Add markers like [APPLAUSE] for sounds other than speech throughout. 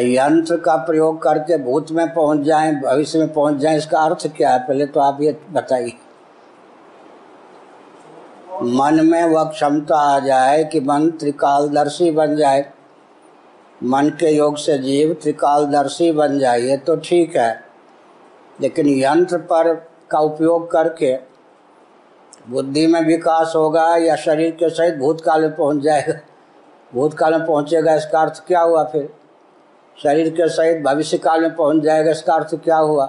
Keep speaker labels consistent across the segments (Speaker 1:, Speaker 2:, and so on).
Speaker 1: यंत्र का प्रयोग करके भूत में पहुँच जाए, भविष्य में पहुँच जाए, इसका अर्थ क्या है? पहले तो आप ये बताइए। मन में वह क्षमता आ जाए कि मन त्रिकालदर्शी बन जाए। मन के योग से जीव त्रिकालदर्शी बन जाए तो ठीक है। लेकिन यंत्र पर का उपयोग करके बुद्धि में विकास होगा या शरीर के सहित भूतकाल में पहुँच जाएगा? भूतकाल में पहुंचेगा, इसका अर्थ क्या हुआ फिर? शरीर के सहित भविष्य काल में पहुँच जाएगा। इसका अर्थ क्या हुआ?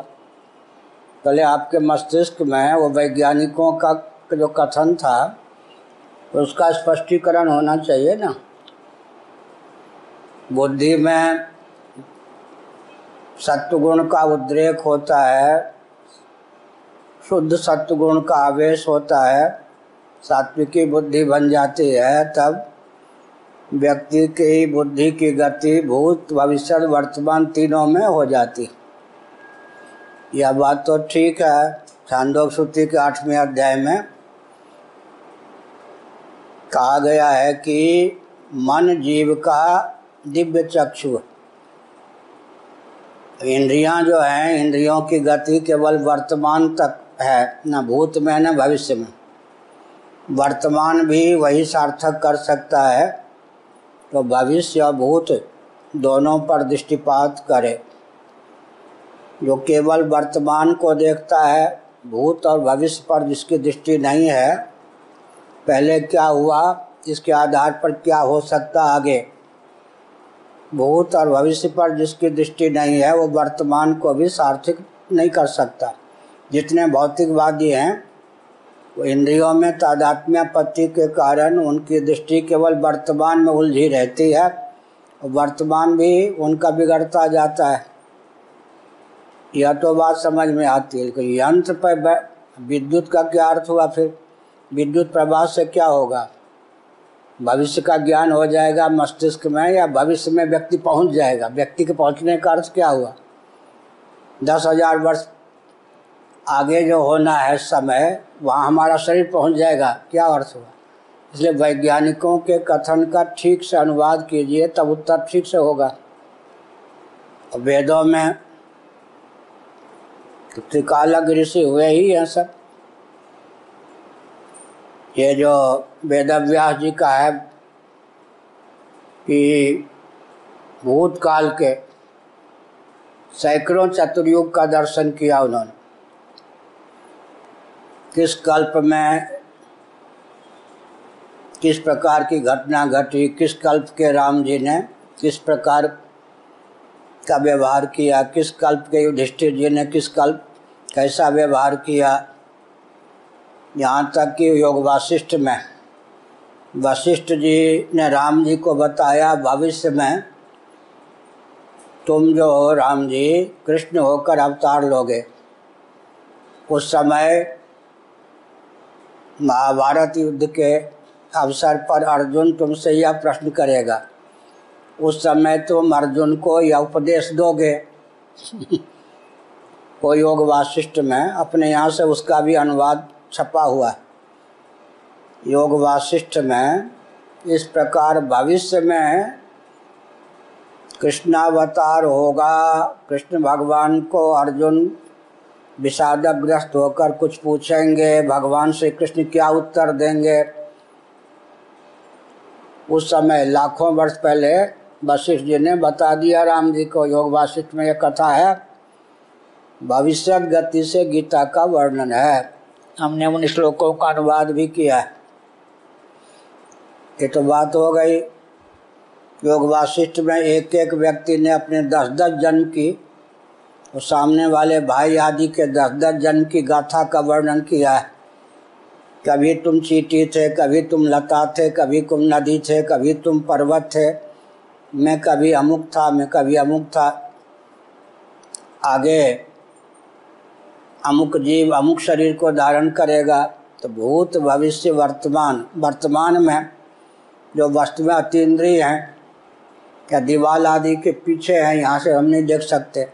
Speaker 1: पहले आपके मस्तिष्क में वो वैज्ञानिकों का जो कथन था, उसका स्पष्टीकरण होना चाहिए ना। बुद्धि में सत्वगुण का उद्रेक होता है, शुद्ध सत्वगुण का आवेश होता है, सात्विकी बुद्धि बन जाती है, तब व्यक्ति की बुद्धि की गति भूत भविष्य वर्तमान तीनों में हो जाती। यह बात तो ठीक है, छांदोक श्रुति के आठवें अध्याय में कहा गया है कि मन जीव का दिव्य चक्षु इंद्रियाँ जो हैं, इंद्रियों की गति केवल वर्तमान तक है, न भूत में, न भविष्य में। वर्तमान भी वही सार्थक कर सकता है तो भविष्य और भूत दोनों पर दृष्टिपात करे। जो केवल वर्तमान को देखता है, भूत और भविष्य पर जिसकी दृष्टि नहीं है, पहले क्या हुआ, इसके आधार पर क्या हो सकता आगे? भूत और भविष्य पर जिसकी दृष्टि नहीं है, वो वर्तमान को भी सार्थक नहीं कर सकता। जितने भौतिकवादी हैं इंद्रियों में तादात्म्यपत्ति के कारण उनकी दृष्टि केवल वर्तमान में उलझी रहती है। वर्तमान भी उनका बिगड़ता जाता है। यह तो बात समझ में आती है, लेकिन यंत्र पर विद्युत का क्या अर्थ हुआ फिर? विद्युत प्रभाव से क्या होगा? भविष्य का ज्ञान हो जाएगा मस्तिष्क में या भविष्य में व्यक्ति पहुँच जाएगा? व्यक्ति के पहुँचने का अर्थ क्या हुआ? दस हज़ार वर्ष आगे जो होना है समय, वहाँ हमारा शरीर पहुँच जाएगा। क्या अर्थ हुआ? इसलिए वैज्ञानिकों के कथन का ठीक से अनुवाद कीजिए, तब उत्तर ठीक से होगा। वेदों में तो त्रिकालक ऋषि हुए ही हैं सब। ये जो वेदव्यास जी का है कि भूतकाल के सैकड़ों चतुर्युग का दर्शन किया उन्होंने। किस कल्प में, किस प्रकार की घटना घटी, किस कल्प के राम जी ने किस प्रकार का व्यवहार किया, किस कल्प के युधिष्ठिर जी ने किस कल्प कैसा व्यवहार किया। यहाँ तक कि योग वासिष्ठ में वशिष्ठ जी ने राम जी को बताया, भविष्य में तुम जो हो राम जी, कृष्ण होकर अवतार लोगे। उस समय महाभारत युद्ध के अवसर पर अर्जुन तुमसे यह प्रश्न करेगा, उस समय तुम अर्जुन को यह उपदेश दोगे? [LAUGHS] को योग वासिष्ठ में अपने यहाँ से उसका भी अनुवाद छपा हुआ है। योग वासिष्ठ में इस प्रकार भविष्य में कृष्णावतार होगा। कृष्ण भगवान को अर्जुन विषादग्रस्त होकर कुछ पूछेंगे, भगवान श्री कृष्ण क्या उत्तर देंगे? उस समय लाखों वर्ष पहले वशिष्ठ जी ने बता दिया राम जी को योग वासिष्ठ में यह कथा है भविष्य गति से गीता का वर्णन है। हमने उन श्लोकों का अनुवाद भी किया है। ये तो बात हो गई। योग वासिष्ठ में एक एक व्यक्ति ने अपने दस दस जन्म की और सामने वाले भाई आदि के दस दस जन्म की गाथा का वर्णन किया है। कभी तुम चीटी थे, कभी तुम लता थे, कभी तुम नदी थे, कभी तुम पर्वत थे। मैं कभी अमुक था, मैं कभी अमुक था। आगे, अमुक जीव अमुक शरीर को धारण करेगा तो भूत भविष्य वर्तमान वर्तमान में जो वस्तु में अतीन्द्रिय हैं, या दीवाल आदि के पीछे हैं, यहाँ से हम नहीं देख सकते।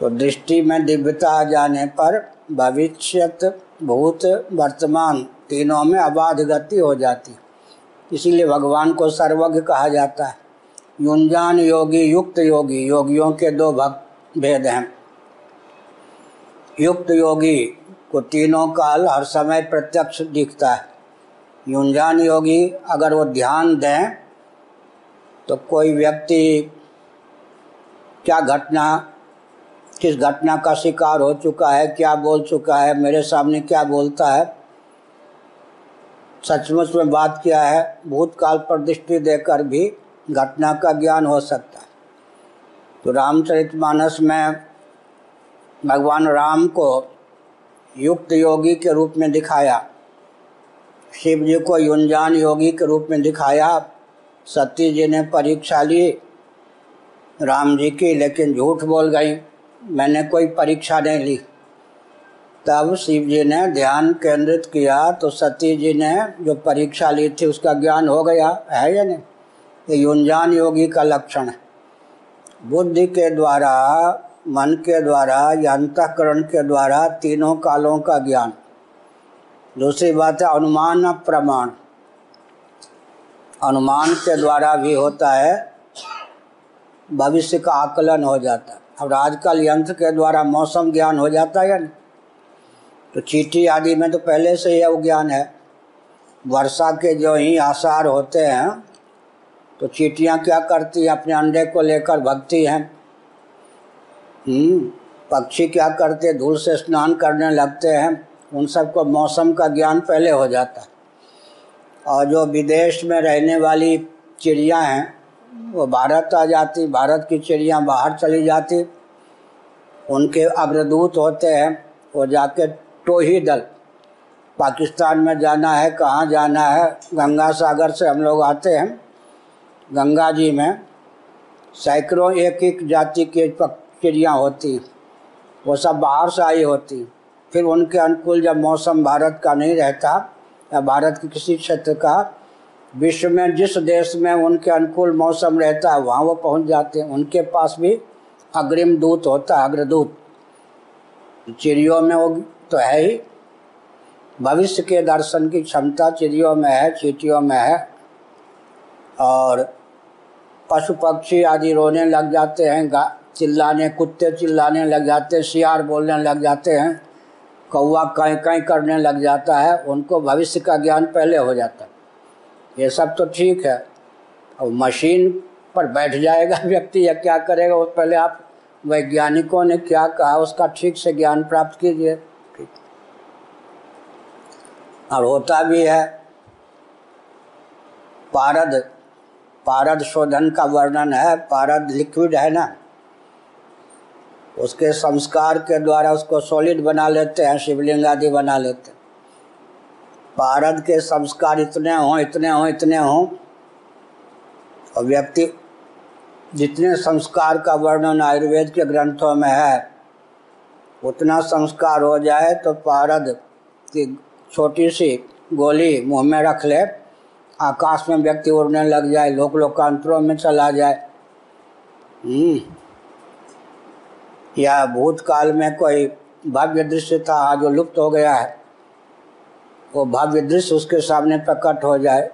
Speaker 1: तो दृष्टि में दिव्यता आ जाने पर भविष्यत भूत वर्तमान तीनों में अबाध गति हो जाती। इसीलिए भगवान को सर्वज्ञ कहा जाता है। युंजान योगी युक्त योगी, योगियों के दो भक्त भेद हैं। युक्त योगी को तीनों काल हर समय प्रत्यक्ष दिखता है। युंजान योगी अगर वो ध्यान दें तो कोई व्यक्ति क्या घटना किस घटना का शिकार हो चुका है, क्या बोल चुका है, मेरे सामने क्या बोलता है? सचमुच में बात किया है? भूतकाल पर दृष्टि देकर भी घटना का ज्ञान हो सकता है। तो रामचरितमानस में भगवान राम को युक्त योगी के रूप में दिखाया। शिव जी को युंजान योगी के रूप में दिखाया। सती जी ने परीक्षा ली। राम जी की, लेकिन झूठ बोल गई। मैंने कोई परीक्षा नहीं ली। तब शिव जी ने ध्यान केंद्रित किया तो सती जी ने जो परीक्षा ली थी, उसका ज्ञान हो गया। है या नहीं? ये युंजान योगी का लक्षण है। बुद्धि के द्वारा, मन के द्वारा, या अंतकरण के द्वारा तीनों कालों का ज्ञान। दूसरी बात है, अनुमान प्रमाण। अनुमान के द्वारा भी होता है, भविष्य का आकलन हो जाता है। अब आजकल यंत्र के द्वारा मौसम ज्ञान हो जाता है या नहीं? तो चीटी आदि में तो पहले से ही यह ज्ञान है। वर्षा के जो ही आसार होते हैं तो चीटियाँ क्या करती हैं? अपने अंडे को लेकर भगती हैं। हम्म, पक्षी क्या करते धूल से स्नान करने लगते हैं। उन सबको मौसम का ज्ञान पहले हो जाता है। और जो विदेश में रहने वाली चिड़िया हैं वो भारत आ जाती, भारत की चिड़िया बाहर चली जाती। उनके अग्रदूत होते हैं, वो जाके टोही दल। पाकिस्तान में जाना है, कहाँ जाना है, गंगा सागर से हम लोग आते हैं, गंगा जी में। सैकड़ों एक एक जाति की चिड़िया होती, वो सब बाहर से आई होती। फिर उनके अनुकूल जब मौसम भारत का नहीं रहता, या भारत के किसी क्षेत्र का विश्व में, जिस देश में उनके अनुकूल मौसम रहता है, वहाँ वो पहुँच जाते हैं। उनके पास भी अग्रिम दूत होता है, अग्रदूत। चिड़ियों में वो तो है ही। भविष्य के दर्शन की क्षमता चिड़ियों में है, चीटियों में है। और पशु पक्षी आदि रोने लग जाते हैं, गा, चिल्लाने, कुत्ते चिल्लाने लग जाते हैं, सियार बोलने लग जाते हैं, कौवा कहीं कहीं करने लग जाता है। उनको भविष्य का ज्ञान पहले हो जाता है। ये सब तो ठीक है। और मशीन पर बैठ जाएगा [LAUGHS] व्यक्ति या क्या करेगा, वो पहले आप वैज्ञानिकों ने क्या कहा, उसका ठीक से ज्ञान प्राप्त कीजिए। और होता भी है, पारद पारद शोधन का वर्णन है, पारद लिक्विड है ना? उसके संस्कार के द्वारा उसको सॉलिड बना लेते हैं, शिवलिंग आदि बना लेते हैं। पारद के संस्कार इतने हों इतने हों इतने हों। और व्यक्ति जितने संस्कार का वर्णन आयुर्वेद के ग्रंथों में है, उतना संस्कार हो जाए तो पारद की छोटी सी गोली मुँह में रख ले, आकाश में व्यक्ति उड़ने लग जाए लोक लोकांतरों में चला जाए। हम्म। या भूतकाल में कोई भव्य दृश्य था, जो लुप्त हो गया है। वो भव्य दृश्य उसके सामने प्रकट हो जाए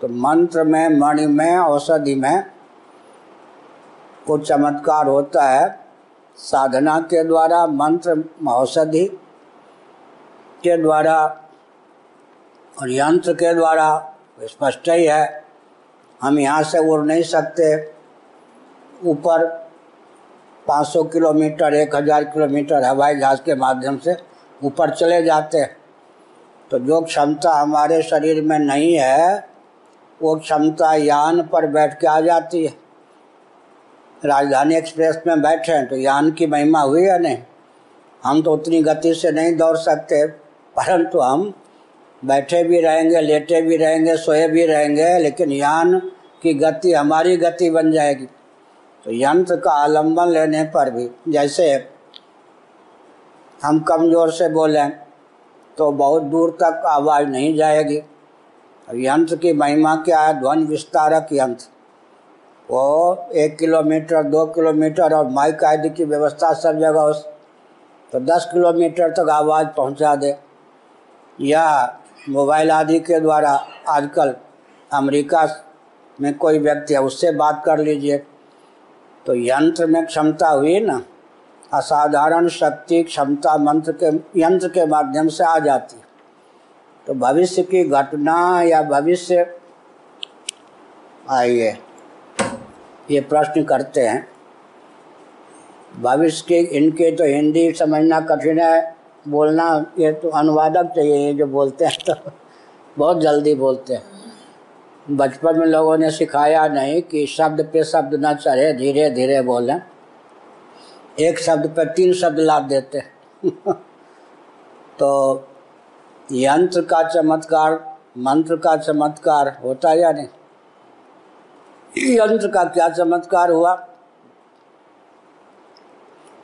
Speaker 1: तो मंत्र में, मणि में, औषधि में कुछ चमत्कार होता है। साधना के द्वारा, मंत्र, औषधि के द्वारा और यंत्र के द्वारा स्पष्ट ही है। हम यहाँ से उड़ नहीं सकते। ऊपर 500 किलोमीटर 1000 किलोमीटर हवाई जहाज़ के माध्यम से ऊपर चले जाते हैं। तो जो क्षमता हमारे शरीर में नहीं है, वो क्षमता यान पर बैठ के आ जाती है। राजधानी एक्सप्रेस में बैठे हैं तो यान की महिमा हुई या नहीं? हम तो उतनी गति से नहीं दौड़ सकते, परंतु हम बैठे भी रहेंगे, लेटे भी रहेंगे, सोए भी रहेंगे, लेकिन यान की गति, हमारी गति बन जाएगी। तो यंत्र का आलंबन लेने पर भी, जैसे हम कमज़ोर से बोलें तो बहुत दूर तक आवाज़ नहीं जाएगी। यंत्र की महिमा क्या है? ध्वनि विस्तारक यंत्र। वो एक किलोमीटर, दो किलोमीटर और माइक आदि की व्यवस्था सब जगह हो तो दस किलोमीटर तक आवाज़ पहुँचा दे। या मोबाइल आदि के द्वारा आजकल अमेरिका में कोई व्यक्ति है, उससे बात कर लीजिए। तो यंत्र में क्षमता हुई ना? असाधारण शक्ति, क्षमता, मंत्र के, यंत्र के माध्यम से आ जाती है। तो भविष्य की घटना या भविष्य आइए, ये प्रश्न करते हैं। भविष्य के, इनके तो हिंदी समझना कठिन है, बोलना ये तो अनुवादक चाहिए, ये जो बोलते हैं तो बहुत जल्दी बोलते हैं। बचपन में लोगों ने सिखाया नहीं कि शब्द पे शब्द ना चढ़े धीरे धीरे बोलें। एक शब्द पर तीन शब्द लाद देते। [LAUGHS] तो यंत्र का चमत्कार, मंत्र का चमत्कार होता या नहीं? यंत्र का क्या चमत्कार हुआ?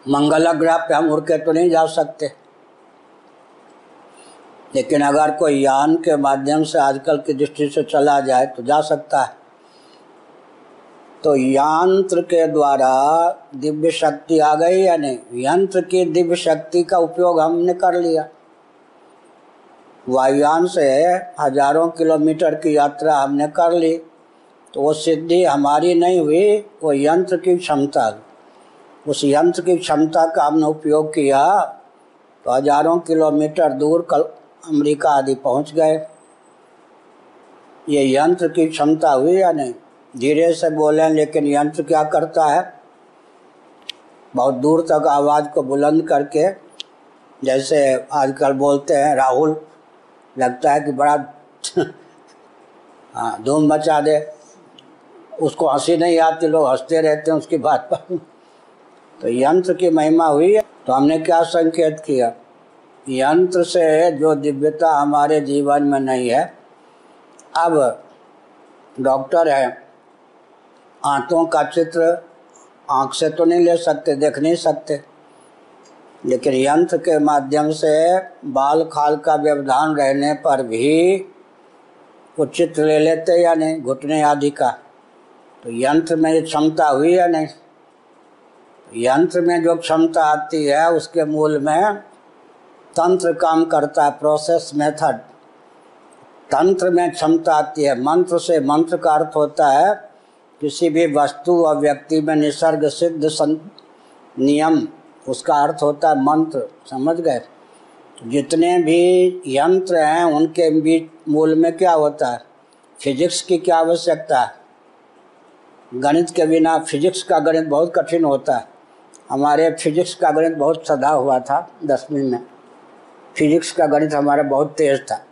Speaker 1: मंगल ग्रह पे हम उड़ के तो नहीं जा सकते। लेकिन अगर कोई यान के माध्यम से आजकल की दृष्टि से चला जाए तो जा सकता है। तो यंत्र के द्वारा दिव्य शक्ति आ गई या नहीं यंत्र की दिव्य शक्ति का उपयोग हमने कर लिया। वायुयान से हज़ारों किलोमीटर की यात्रा हमने कर ली। तो वो सिद्धि हमारी नहीं हुई, वो यंत्र की क्षमता उस यंत्र की क्षमता का हमने उपयोग किया। तो हज़ारों किलोमीटर दूर कल अमेरिका आदि पहुँच गए। ये यंत्र की क्षमता हुई या नहीं धीरे से बोलें, लेकिन यंत्र क्या करता है? बहुत दूर तक आवाज़ को बुलंद करके, जैसे आजकल बोलते हैं, राहुल, लगता है कि बड़ा [LAUGHS] हाँ धूम मचा दे। उसको हँसी नहीं आती, लोग हँसते रहते हैं उसकी बात पर। तो यंत्र की महिमा हुई है तो हमने क्या संकेत किया? यंत्र से जो दिव्यता हमारे जीवन में नहीं है, अब डॉक्टर है आंतों का चित्र आँख से तो नहीं ले सकते, देख नहीं सकते। लेकिन यंत्र के माध्यम से बाल खाल का व्यवधान रहने पर भी वो चित्र ले लेते या नहीं, घुटने आदि का। तो यंत्र में क्षमता हुई या नहीं? यंत्र में जो क्षमता आती है, उसके मूल में तंत्र काम करता है प्रोसेस मेथड तंत्र में क्षमता आती है, मंत्र से मंत्र का अर्थ होता है किसी भी वस्तु और व्यक्ति में निसर्ग सिद्ध नियम, उसका अर्थ होता है मंत्र, समझ गए? जितने भी यंत्र हैं, उनके बीच मूल में क्या होता है? फिजिक्स की क्या आवश्यकता है? गणित के बिना फिजिक्स का गणित बहुत कठिन होता है। हमारे फिजिक्स का गणित बहुत सदा हुआ था, दसवीं में। फिजिक्स का गणित हमारा बहुत तेज था।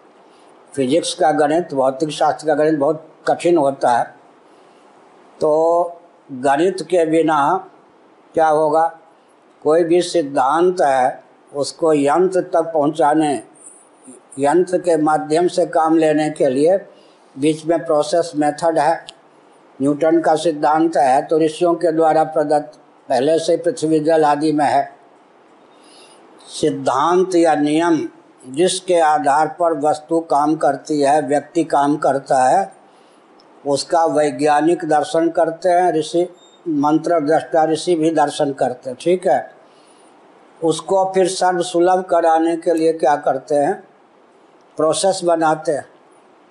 Speaker 1: फिजिक्स का गणित, भौतिक शास्त्र का गणित बहुत कठिन होता है। तो गणित के बिना क्या होगा? कोई भी सिद्धांत है, उसको यंत्र तक पहुँचाने, यंत्र के माध्यम से काम लेने के लिए बीच में प्रोसेस मेथड है। न्यूटन का सिद्धांत है तो ऋषियों के द्वारा प्रदत्त, पहले से पृथ्वी जल आदि में है। सिद्धांत या नियम जिसके आधार पर वस्तु काम करती है, व्यक्ति काम करता है उसका वैज्ञानिक दर्शन करते हैं, ऋषि, मंत्र दृष्टा ऋषि भी दर्शन करते हैं, ठीक है? उसको फिर सर्व सुलभ कराने के लिए क्या करते हैं? प्रोसेस बनाते हैं।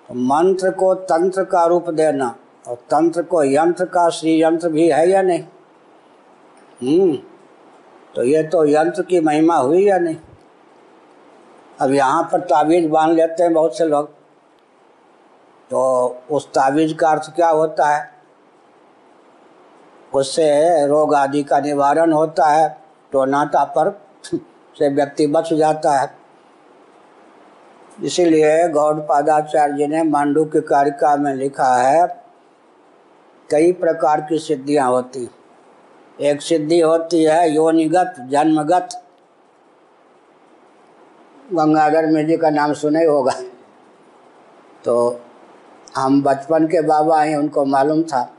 Speaker 1: तो मंत्र को तंत्र का रूप देना, और तंत्र को यंत्र का श्री यंत्र भी है या नहीं? हम्म तो ये तो यंत्र की महिमा हुई या नहीं? अब यहाँ पर ताबीज बाँध लेते हैं बहुत से लोग। तो उस ताबीज का अर्थ क्या होता है? उससे रोग आदि का निवारण होता है तो नाता पर [LAUGHS] से व्यक्ति बच जाता है। इसीलिए गौड़पादाचार्य जी ने मांडू की कारिका में लिखा है, कई प्रकार की सिद्धियाँ होती। एक सिद्धि होती है योनिगत, जन्मगत। गंगाधर में जी का नाम सुने होगा। तो हम बचपन के बाबा हैं उनको मालूम था।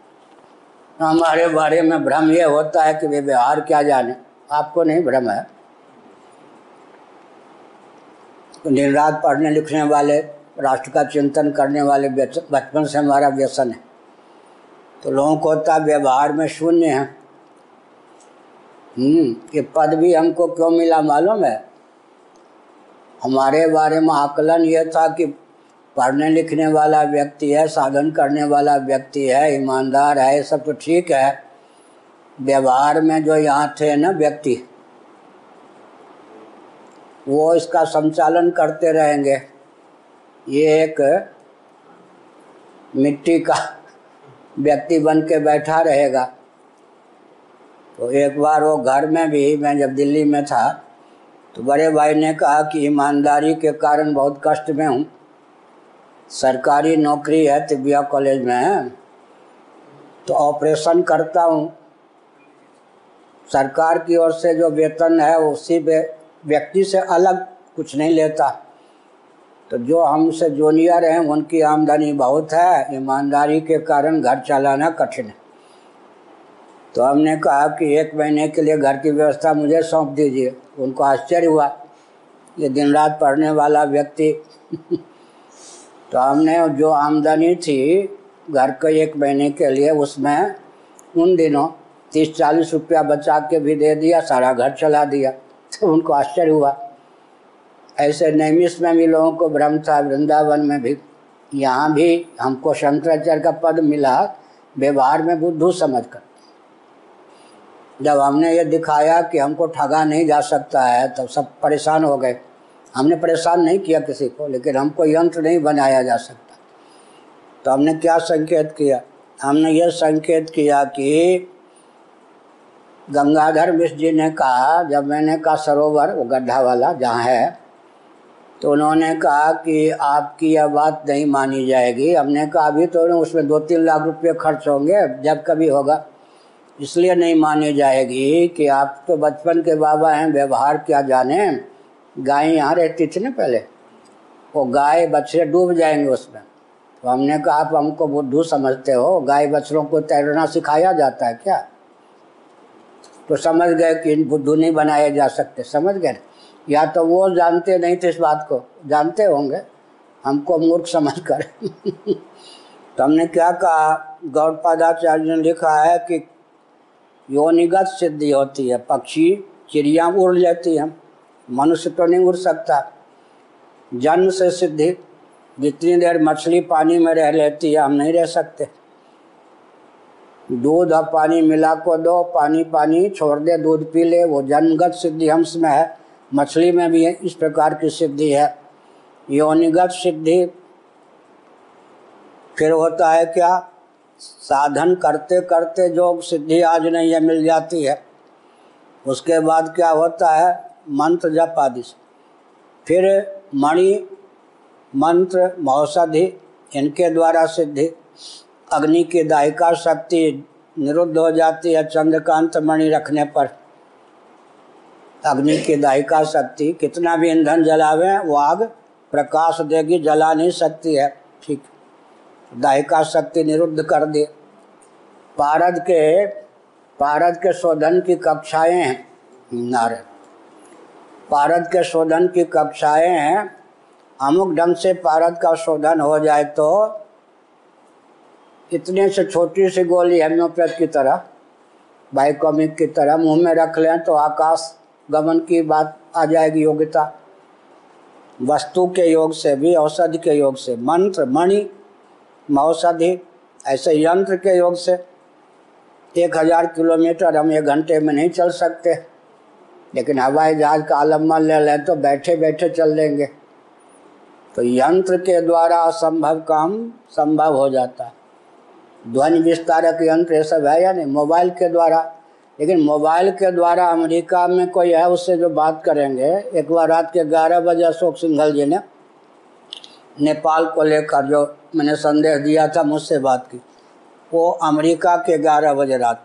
Speaker 1: हमारे बारे में भ्रम यह होता है कि वे व्यवहार क्या जाने। आपको नहीं भ्रम है? दिन रात पढ़ने लिखने वाले राष्ट्र का चिंतन करने वाले बचपन से हमारा व्यसन है। तो लोगों को होता व्यवहार में शून्य है। हम्म, ये पद भी हमको क्यों मिला मालूम है? हमारे बारे में आकलन यह था कि पढ़ने लिखने वाला व्यक्ति है, साधन करने वाला व्यक्ति है, ईमानदार है, ये सब तो ठीक है। व्यवहार में जो यहाँ थे ना व्यक्ति, वो इसका संचालन करते रहेंगे। ये एक मिट्टी का व्यक्ति बन के बैठा रहेगा। तो एक बार वो घर में भी, मैं जब दिल्ली में था तो बड़े भाई ने कहा कि ईमानदारी के कारण बहुत कष्ट में हूँ। सरकारी नौकरी है तिबिया कॉलेज में तो ऑपरेशन करता हूँ। सरकार की ओर से जो वेतन है, उसी व्यक्ति से अलग कुछ नहीं लेता। तो जो हमसे जूनियर हैं, उनकी आमदनी बहुत है। ईमानदारी के कारण घर चलाना कठिन है। तो हमने कहा कि एक महीने के लिए घर की व्यवस्था मुझे सौंप दीजिए। उनको आश्चर्य हुआ, ये दिन रात पढ़ने वाला व्यक्ति [LAUGHS] तो हमने जो आमदनी थी घर के एक महीने के लिए, उसमें उन दिनों तीस चालीस रुपया बचा के भी दे दिया, सारा घर चला दिया। [LAUGHS] तो उनको आश्चर्य हुआ। ऐसे नैमिष में भी लोगों को भ्रम था, वृंदावन में भी। यहाँ भी हमको शंकराचार्य का पद मिला, व्यवहार में बुद्धू समझ कर। जब हमने ये दिखाया कि हमको ठगा नहीं जा सकता है, तब सब परेशान हो गए। हमने परेशान नहीं किया किसी को, लेकिन हमको यंत्र नहीं बनाया जा सकता। तो हमने क्या संकेत किया? हमने ये संकेत किया कि गंगाधर मिश्र जी ने कहा, जब मैंने कहा, सरोवर, वो गड्ढा वाला जहाँ है तो उन्होंने कहा कि आपकी यह बात नहीं मानी जाएगी। हमने कहा, अभी तो उसमें दो तीन लाख रुपये खर्च होंगे जब कभी होगा। इसलिए नहीं मानी जाएगी कि आप तो बचपन के बाबा हैं, व्यवहार क्या जाने? गाय यहाँ रहती थी ना पहले। वो गाय बछड़े डूब जाएँगे उसमें। तो हमने कहा, आप हमको बुद्धू समझते हो, गाय बछड़ों को तैरना सिखाया जाता है क्या? तो समझ गए कि बुद्धू नहीं बनाए जा सकते। समझ गए? या तो वो जानते नहीं थे इस बात को। जानते होंगे। हमको मूर्ख समझ कर [LAUGHS] तो हमने क्या कहा? गौड़पादाचार्य ने लिखा है कि योनिगत सिद्धि होती है, पक्षी चिड़िया उड़ लेती हैं। मनुष्य तो नहीं उड़ सकता। जन्म से सिद्धि, जितनी देर मछली पानी में रह लेती है, हम नहीं रह सकते। दूध और पानी मिला को दो, पानी पानी छोड़ दे, दूध पी ले, वो जन्मगत सिद्धि हंस में है। मछली में भी इस प्रकार की सिद्धि है। योनिगत सिद्धि। फिर होता है क्या? साधन करते करते जो सिद्धि आज नहीं है, मिल जाती है। उसके बाद क्या होता है? मंत्र जप आदि से फिर मणि मंत्र मौषधि इनके द्वारा सिद्धि। अग्नि की दायिका शक्ति निरुद्ध हो जाती है चंद्रकांत मणि रखने पर। अग्नि की दायिका शक्ति, कितना भी ईंधन जलावे, वो आग प्रकाश देगी, जला नहीं सकती है। ठीक। दायिका शक्ति निरुद्ध कर दे। पारद के पारद के शोधन की कक्षाएँ हैं। नारद। पारद के शोधन की कक्षाएँ हैं, अमुक ढंग से पारद का शोधन हो जाए तो इतने से छोटी सी गोली हेम्योपैथ की तरह, बाइकोमिक की तरह मुँह में रख लें तो आकाश गमन की बात आ जाएगी योग्यता। वस्तु के योग से भी, औषधि के योग से, मंत्र, मणि, औषधि, ऐसे यंत्र के योग से एक हज़ार किलोमीटर हम एक घंटे में नहीं चल सकते। लेकिन हवाई जहाज़ का आलंबन ले लें तो बैठे बैठे चल लेंगे। तो यंत्र के द्वारा असंभव काम संभव हो जाता है। ध्वनि विस्तारक यंत्र ये सब है या नहीं? मोबाइल के द्वारा। लेकिन मोबाइल के द्वारा अमेरिका में कोई है उससे जो बात करेंगे, एक बार रात के ग्यारह बजे अशोक सिंघल जी ने नेपाल को लेकर जो मैंने संदेश दिया था मुझसे बात की, वो अमेरिका के ग्यारह बजे रात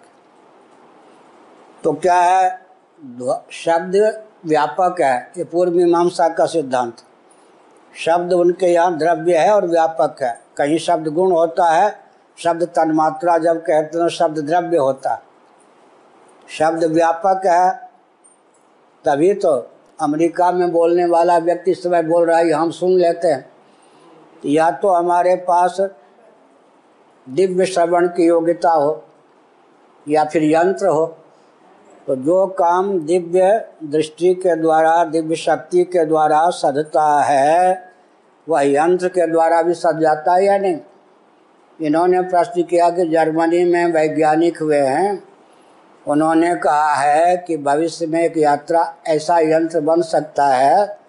Speaker 1: तो क्या है? शब्द व्यापक है। ये पूर्व मीमांसा का सिद्धांत। शब्द उनके यहाँ द्रव्य है और व्यापक है। कहीं शब्द गुण होता है, शब्द तन्मात्रा जब कहते हैं शब्द द्रव्य होता है। शब्द व्यापक है, तभी तो अमेरिका में बोलने वाला व्यक्ति इस समय बोल रहा है हम सुन लेते हैं। या तो हमारे पास दिव्य श्रवण की योग्यता हो, या फिर यंत्र हो। तो जो काम दिव्य दृष्टि के द्वारा, दिव्य शक्ति के द्वारा सधता है, वह यंत्र के द्वारा भी सज जाता है या नहीं? इन्होंने प्रश्न किया कि जर्मनी में वैज्ञानिक हुए हैं। उन्होंने कहा है कि भविष्य में एक यात्रा, ऐसा यंत्र बन सकता है,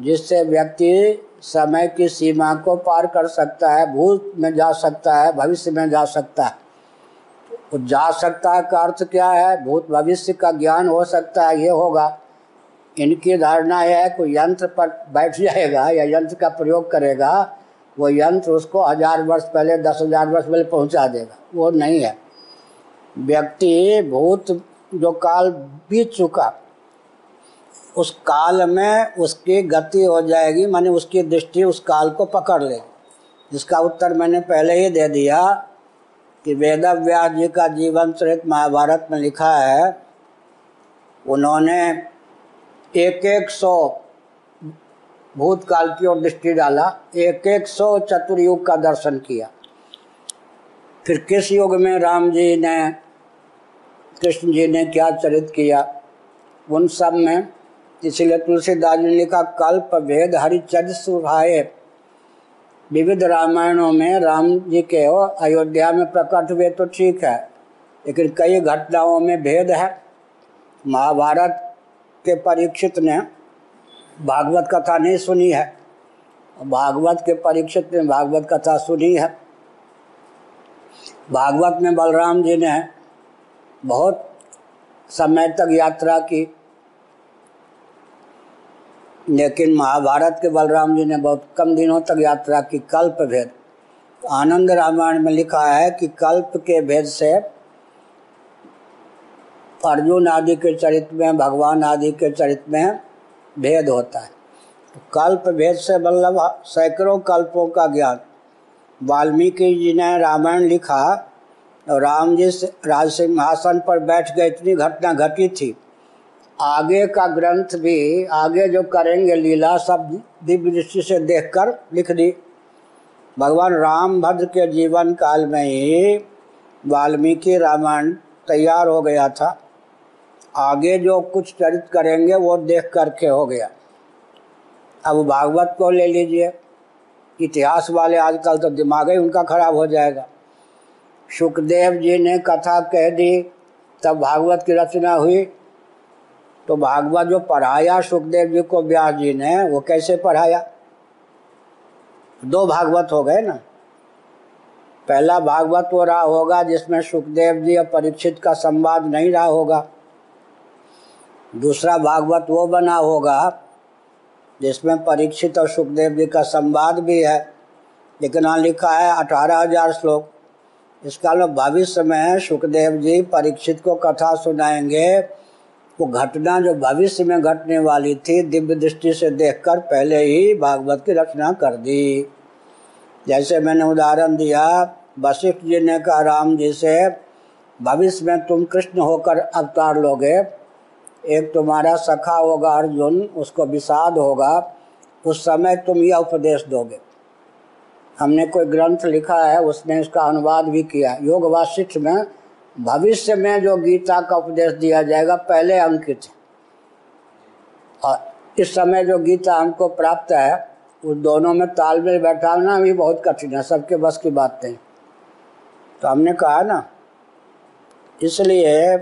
Speaker 1: जिससे व्यक्ति समय की सीमा को पार कर सकता है, भूत में जा सकता है, भविष्य में जा सकता है। तो जा सकता है का अर्थ क्या है? भूत भविष्य का ज्ञान हो सकता है, ये होगा। इनकी धारणा यह है, कोई यंत्र पर बैठ जाएगा या यंत्र का प्रयोग करेगा, वो यंत्र उसको हज़ार वर्ष पहले, दस हज़ार वर्ष पहले पहुँचा देगा। वो नहीं है। व्यक्ति भूत जो काल बीत चुका, उस काल में उसकी गति हो जाएगी, माने उसकी दृष्टि उस काल को पकड़ लेगी। इसका उत्तर मैंने पहले ही दे दिया कि वेद व्यास जी का जीवन चरित महाभारत में लिखा है, उन्होंने एक एक सौ भूतकाल की ओर दृष्टि डाला एक एक सौ चतुर्युग का दर्शन किया। फिर किस युग में राम जी ने, कृष्ण जी ने क्या चरित किया? उन सब में, इसलिए तुलसीदास जी ने लिखा, कल्प भेद हरिचर्य सुभाए विविध रामायणों में राम जी के हो अयोध्या में प्रकट हुए तो ठीक है, लेकिन कई घटनाओं में भेद है। महाभारत के परीक्षित ने भागवत कथा नहीं सुनी है। भागवत के परीक्षित ने भागवत कथा सुनी है। भागवत में बलराम जी ने बहुत समय तक यात्रा की। लेकिन महाभारत के बलराम जी ने बहुत कम दिनों तक यात्रा की, कल्प भेद। आनंद रामायण में लिखा है कि कल्प के भेद से अर्जुन आदि के चरित्र में, भगवान आदि के चरित्र में भेद होता है। तो कल्प भेद से मतलब सैकड़ों कल्पों का ज्ञान। वाल्मीकि जी ने रामायण लिखा और राम जी राज सिंहासन पर बैठ गए, इतनी घटना घटी थी। आगे का ग्रंथ भी, आगे जो करेंगे लीला, सब दिव्य दृष्टि से देखकर लिख दी। भगवान राम भद्र के जीवन काल में ही वाल्मीकि रामायण तैयार हो गया था। आगे जो कुछ चरित करेंगे, वो देख करके हो गया। अब भागवत को ले लीजिए। इतिहास वाले आजकल तो दिमाग ही उनका खराब हो जाएगा। सुखदेव जी ने कथा कह दी, तब भागवत की रचना हुई। तो भागवत जो पढ़ाया, सुखदेव जी को व्यास जी ने, वो कैसे पढ़ाया? दो भागवत हो गए ना। पहला भागवत वो रहा होगा जिसमें सुखदेव जी और परीक्षित का संवाद नहीं रहा होगा। दूसरा भागवत वो बना होगा जिसमें परीक्षित और सुखदेव जी का संवाद भी है, लेकिन यहाँ लिखा है अठारह हज़ार श्लोक। इसका लोग भविष्य में सुखदेव जी परीक्षित को कथा सुनाएँगे वो घटना जो भविष्य में घटने वाली थी, दिव्य दृष्टि से देखकर पहले ही भागवत की रचना कर दी। जैसे मैंने उदाहरण दिया, वशिष्ठ जी ने कहा, राम जी से, भविष्य में तुम कृष्ण होकर अवतार लोगे। एक तुम्हारा सखा होगा अर्जुन, उसको विषाद होगा। उस समय तुम यह उपदेश दोगे। हमने कोई ग्रंथ लिखा है, उसने इसका अनुवाद भी किया। योग वाशिष्ठ में भविष्य में जो गीता का उपदेश दिया जाएगा, पहले अंकित है। और इस समय जो गीता हमको प्राप्त है उस दोनों में तालमेल बैठाना भी बहुत कठिन है, सबके बस की बात नहीं। तो हमने कहा ना, इसलिए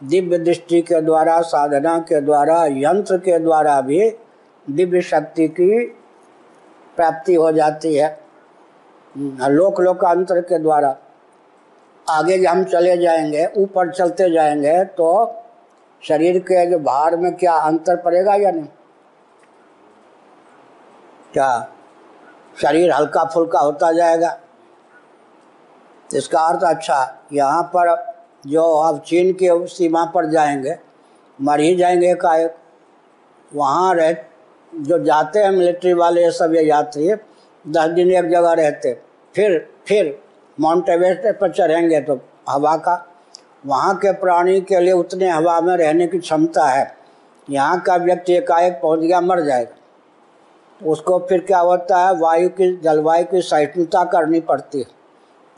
Speaker 1: दिव्य दृष्टि के द्वारा, साधना के द्वारा, यंत्र के द्वारा भी दिव्य शक्ति की प्राप्ति हो जाती है। लोक लोकांतर के द्वारा। आगे हम चले जाएँगे, ऊपर चलते जाएँगे तो शरीर के जो भार में क्या अंतर पड़ेगा या नहीं? क्या शरीर हल्का फुल्का होता जाएगा? इसका अर्थ अच्छा यहाँ पर जो अब चीन के सीमा पर जाएँगे, मर ही जाएँगे एकाएक वहाँ रह, जो जाते हैं मिलिट्री वाले सब ये यात्री, दस दिन एक जगह रहते फिर फिर माउंट एवरेस्ट पर चढ़ेंगे तो हवा का, वहाँ के प्राणी के लिए उतने हवा में रहने की क्षमता है। यहाँ का व्यक्ति एकाएक पहुँच गया, मर जाएगा। उसको फिर क्या होता है? वायु की, जलवायु की सहिष्णुता करनी पड़ती है।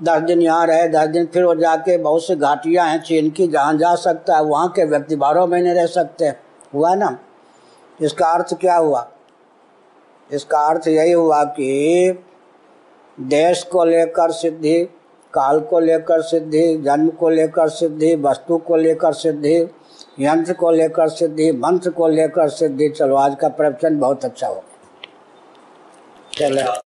Speaker 1: दस दिन यहाँ रहे, दस दिन फिर वो जाके बहुत सी घाटियाँ हैं, चीन की, जहाँ जा सकता है, वहाँ के व्यक्ति बारह महीने रह सकते हैं। हुआ ना? इसका अर्थ क्या हुआ? इसका अर्थ यही हुआ कि देश को लेकर सिद्धि, काल को लेकर सिद्धि, जन्म को लेकर सिद्धि, वस्तु को लेकर सिद्धि, यंत्र को लेकर सिद्धि, मंत्र को लेकर सिद्धि। चलो, आज का प्रवचन बहुत अच्छा हो चलो।